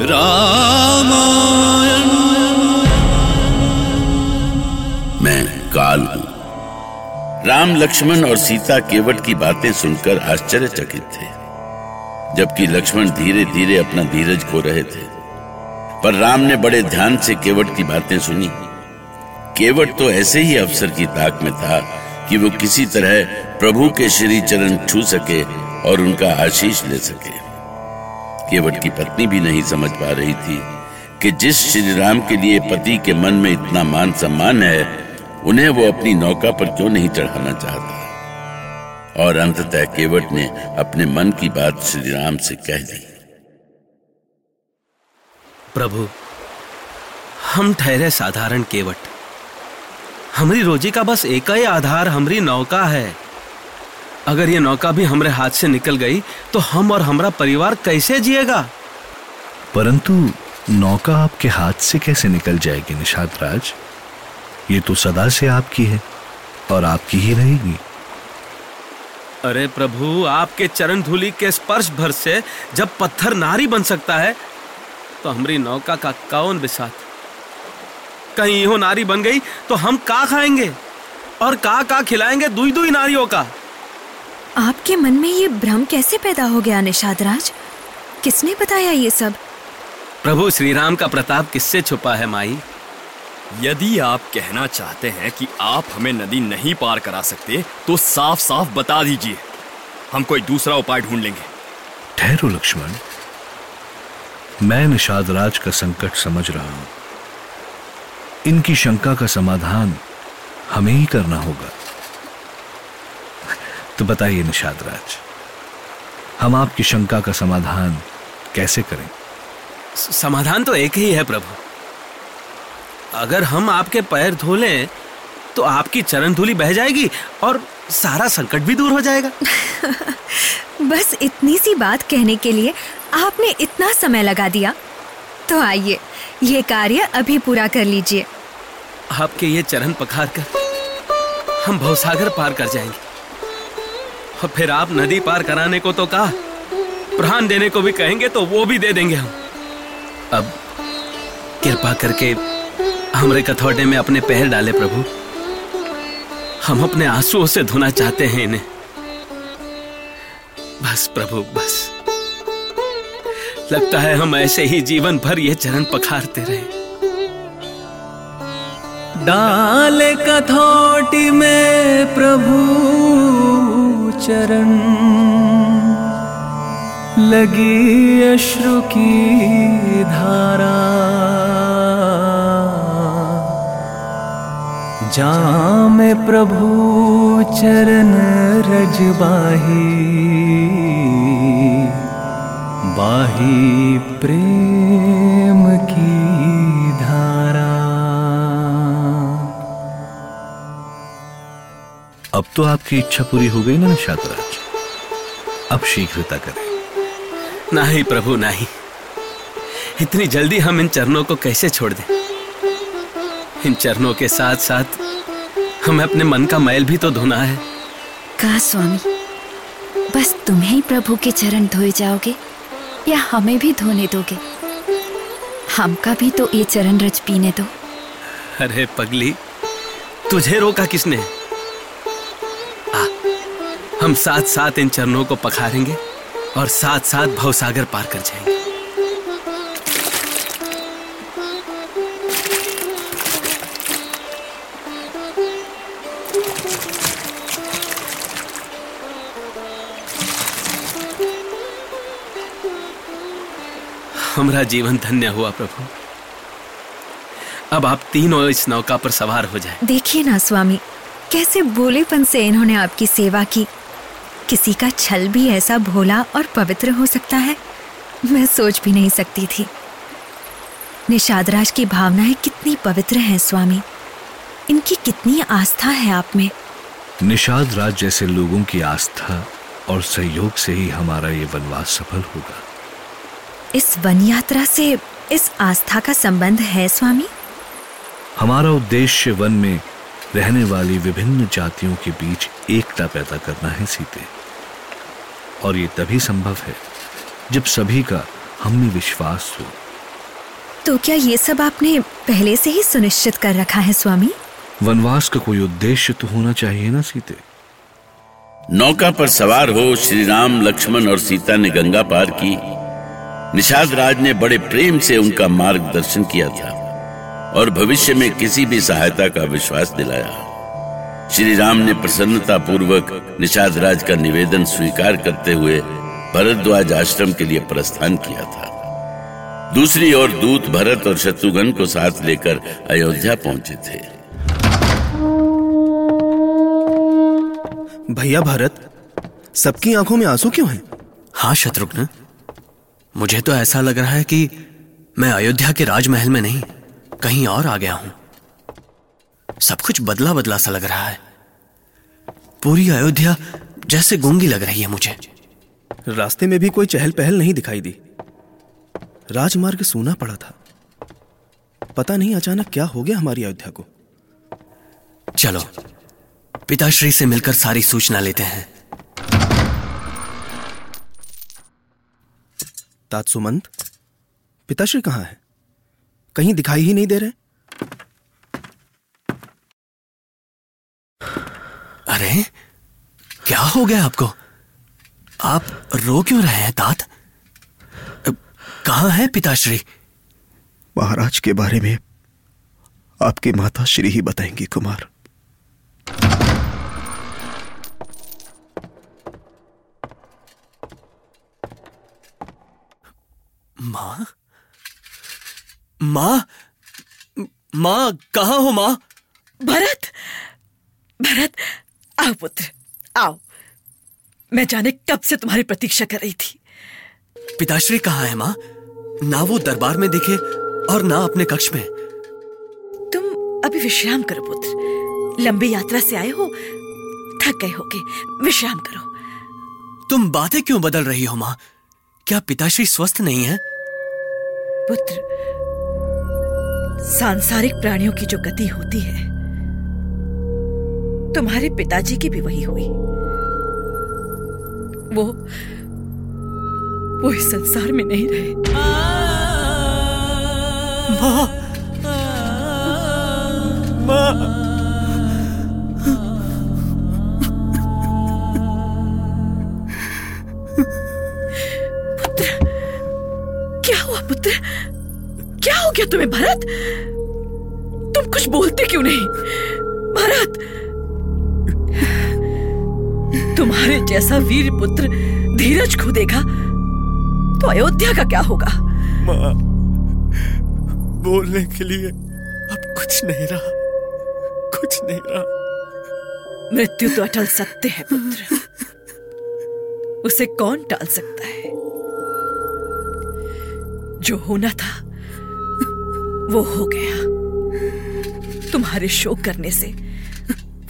रामायण। मैं काल हूँ। राम, लक्ष्मण और सीता केवट की बातें सुनकर आश्चर्यचकित थे। जबकि लक्ष्मण धीरे धीरे अपना धीरज खो रहे थे। पर राम ने बड़े ध्यान से केवट की बातें सुनी। केवट तो ऐसे ही अवसर की ताक में था कि वो किसी तरह प्रभु के श्री चरण छू सके और उनका आशीष ले सके। केवट की पत्नी भी नहीं समझ पा रही थी कि जिस श्री राम के लिए पति के मन में इतना मान सम्मान है, उन्हें वो अपनी नौका पर क्यों नहीं चढ़ाना चाहता? और अंततः केवट ने अपने मन की बात श्री राम से कह दी। प्रभु, हम ठहरे साधारण केवट। हमारी रोजी का बस एक ही आधार, हमारी नौका है। अगर ये नौका भी हमारे हाथ से निकल गई तो हम और हमारा परिवार कैसे जिएगा? परंतु नौका आपके हाथ से कैसे निकल जाएगी निषाद राज ये तो सदा से आपकी है और आपकी ही रहेगी। अरे प्रभु आपके चरण धूलि के स्पर्श भर से जब पत्थर नारी बन सकता है तो हमारी नौका का कौन बिसात कहीं यो नारी बन गई तो हम का खाएँगे? और का का खिलाएँगे दुई दुई नारियों का? आपके मन में ये भ्रम कैसे पैदा हो गया निषाद राज किसने बताया ये सब? प्रभु श्री राम का प्रताप किससे छुपा है माई? यदि आप कहना चाहते हैं कि आप हमें नदी नहीं पार करा सकते तो साफ़ साफ़ बता दीजिए। हम कोई दूसरा उपाय ढूंढ लेंगे। ठहरो लक्ष्मण। मैं निषाद राज का संकट समझ रहा हूँ। इनकी शंका का समाधान हमें ही करना होगा। तो बताइए निषाद राज हम आपकी शंका का समाधान कैसे करें? समाधान तो एक ही है प्रभु। अगर हम आपके पैर धो लें तो आपकी चरण धूली बह जाएगी और सारा संकट भी दूर हो जाएगा। बस इतनी सी बात कहने के लिए आपने इतना समय लगा दिया। तो आइए ये कार्य अभी पूरा कर लीजिए। आपके ये चरण पखार कर हम भवसागर पार कर जाएँगे। और फिर आप नदी पार कराने को तो कहा। प्राण देने को भी कहेंगे तो वो भी दे देंगे हम। अब कृपा करके हमरे कथौटे में अपने पैर डाले प्रभु। हम अपने आंसुओं से धोना चाहते हैं इन्हें। बस प्रभु, बस। लगता है हम ऐसे ही जीवन भर ये चरण पखारते रहे। डाले कथौटी में प्रभु। चरण लगी अश्रु की धारा। जाम प्रभु चरण रजबाही बाही प्रेम। अब तो आपकी इच्छा पूरी हो गई ना निषाद राज अब शीघ्रता करें। नहीं प्रभु नहीं इतनी जल्दी हम इन चरणों को कैसे छोड़ दें? इन चरणों के साथ साथ हमें अपने मन का मैल भी तो धोना है। कहा स्वामी? बस तुम्हें ही प्रभु के चरण धोए जाओगे या हमें भी धोने दोगे? हमका भी तो ये चरण रज पीने दो। अरे पगली तुझे रोका किसने? आ, हम साथ साथ इन चरणों को पखारेंगे और साथ साथ भवसागर पार कर जाएँगे। हमारा जीवन धन्य हुआ, प्रभु। अब आप तीनों इस नौका पर सवार हो जाए। देखिए ना, स्वामी, कैसे भोलेपन से इन्होंने आपकी सेवा की। किसी का छल भी ऐसा भोला और पवित्र हो सकता है? मैं सोच भी नहीं सकती थी। निषादराज की भावनाएँ कितनी पवित्र हैं स्वामी। इनकी कितनी आस्था है आप में। निषाद राज जैसे लोगों की आस्था और सहयोग से ही हमारा ये वनवास सफल होगा। इस वन यात्रा से इस आस्था का संबंध है स्वामी? हमारा उद्देश्य वन में रहने वाली विभिन्न जातियों के बीच एकता पैदा करना है सीते। और ये तभी संभव है जब सभी का हम में विश्वास हो। तो क्या ये सब आपने पहले से ही सुनिश्चित कर रखा है स्वामी? वनवास का कोई उद्देश्य तो होना चाहिए ना सीते? नौका पर सवार हो श्री राम लक्ष्मण और सीता ने गंगा पार की। निषाद राज ने बड़े प्रेम से उनका मार्गदर्शन किया था और भविष्य में किसी भी सहायता का विश्वास दिलाया। श्री राम ने प्रसन्नता पूर्वक निषाद राज का निवेदन स्वीकार करते हुए भरद्वाज आश्रम के लिए प्रस्थान किया था। दूसरी ओर दूत भरत और शत्रुघ्न को साथ लेकर अयोध्या पहुँचे थे। भैया भरत सबकी आँखों में आँसू क्यों हैं? हाँ शत्रुघ्न। मुझे तो ऐसा लग रहा है कि मैं अयोध्या के राजमहल में नहीं कहीं और आ गया हूँ। सब कुछ बदला बदला सा लग रहा है। पूरी अयोध्या जैसे गूँगी लग रही है मुझे। रास्ते में भी कोई चहल पहल नहीं दिखाई दी। राजमार्ग सूना पड़ा था। पता नहीं अचानक क्या हो गया हमारी अयोध्या को। चलो पिताश्री से मिलकर सारी सूचना लेते हैं। तात्सुमंत पिताश्री कहाँ है? कहीं दिखाई ही नहीं दे रहे? अरे क्या हो गया आपको? आप रो क्यों रहे हैं तात कहाँ है पिताश्री? महाराज के बारे में आपकी माता श्री ही बताएँगी कुमार। माँ? माँ? माँ कहाँ हो माँ? भरत! भरत आओ पुत्र आओ। मैं जाने कब से तुम्हारी प्रतीक्षा कर रही थी। पिताश्री कहाँ है माँ? ना वो दरबार में दिखे और ना अपने कक्ष में। तुम अभी विश्राम करो पुत्र। लंबी यात्रा से आए हो थक गए होगे। विश्राम करो। तुम बातें क्यों बदल रही हो माँ? क्या पिताश्री स्वस्थ नहीं है? पुत्र सांसारिक प्राणियों की जो गति होती है तुम्हारे पिताजी की भी वही हुई। वो वो इस संसार में नहीं रहे। माँ। माँ। क्या हुआ पुत्र? क्या हो गया तुम्हें, भरत? तुम कुछ बोलते क्यों नहीं? भरत जैसा वीर पुत्र धीरज खो देगा तो अयोध्या का क्या होगा? माँ बोलने के लिए अब कुछ नहीं रहा कुछ नहीं रहा। मृत्यु तो अटल सत्य है पुत्र। उसे कौन टाल सकता है? जो होना था वो हो गया। तुम्हारे शोक करने से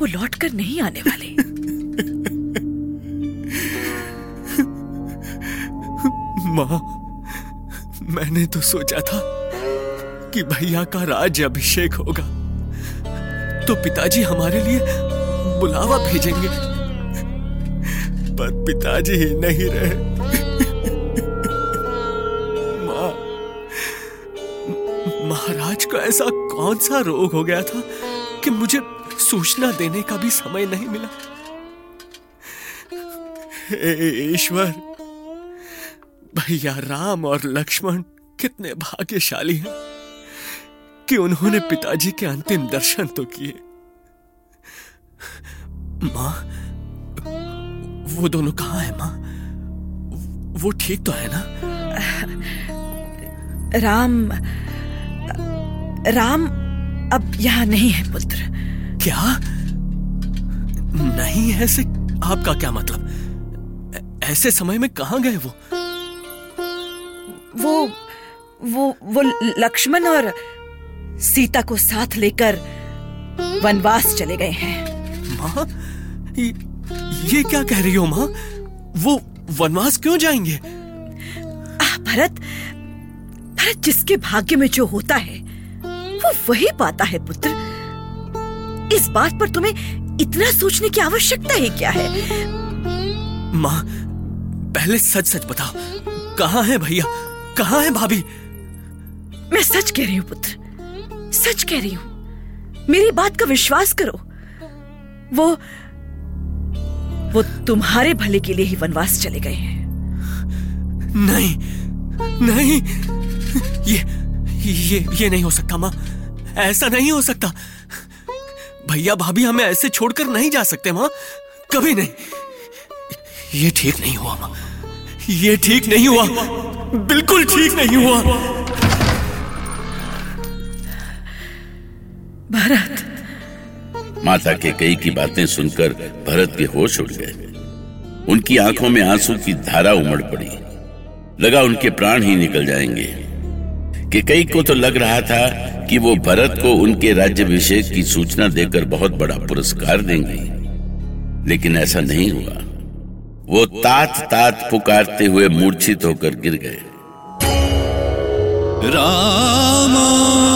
वो लौट कर नहीं आने वाले। माँ, मैंने तो सोचा था कि भैया का राज अभिषेक होगा। तो पिताजी हमारे लिए बुलावा भेजेंगे। पर पिताजी ही नहीं रहे। माँ, महाराज को ऐसा कौन सा रोग हो गया था कि मुझे सूचना देने का भी समय नहीं मिला? ईश्वर भैया राम और लक्ष्मण कितने भाग्यशाली हैं कि उन्होंने पिताजी के अंतिम दर्शन तो किए। माँ वो दोनों कहाँ हैं माँ? वो ठीक तो है ना? राम राम अब यहाँ नहीं है पुत्र। क्या? नहीं है से आपका क्या मतलब? ऐसे समय में कहा गए वो? वो वो वो लक्ष्मण और सीता को साथ लेकर वनवास चले गए हैं। माँ ये, ये क्या कह रही हो माँ? वो वनवास क्यों जाएँगे? आह, भरत भरत जिसके भाग्य में जो होता है वो वही पाता है पुत्र। इस बात पर तुम्हें इतना सोचने की आवश्यकता ही क्या है? माँ पहले सच सच बताओ कहाँ है भैया? कहाँ है भाभी? मैं सच कह रही हूँ पुत्र। सच कह रही हूँ। मेरी बात का विश्वास करो। वो वो तुम्हारे भले के लिए ही वनवास चले गए हैं। नहीं नहीं। ये ये ये नहीं हो सकता माँ। ऐसा नहीं हो सकता। भैया भाभी हमें ऐसे छोड़कर नहीं जा सकते माँ। कभी नहीं। ये ठीक नहीं हुआ माँ। ये ठीक नहीं हुआ। बिल्कुल ठीक नहीं हुआ। भरत। माता के कई की बातें सुनकर भरत के होश उड़ गए। उनकी आँखों में आँसू की धारा उमड़ पड़ी। लगा उनके प्राण ही निकल जाएँगे। कि कई को तो लग रहा था कि वो भरत को उनके राज्य राज्यभिषेक की सूचना देकर बहुत बड़ा पुरस्कार देंगे। लेकिन ऐसा नहीं हुआ। वो तात तात पुकारते हुए मूर्छित होकर गिर गए। रामा।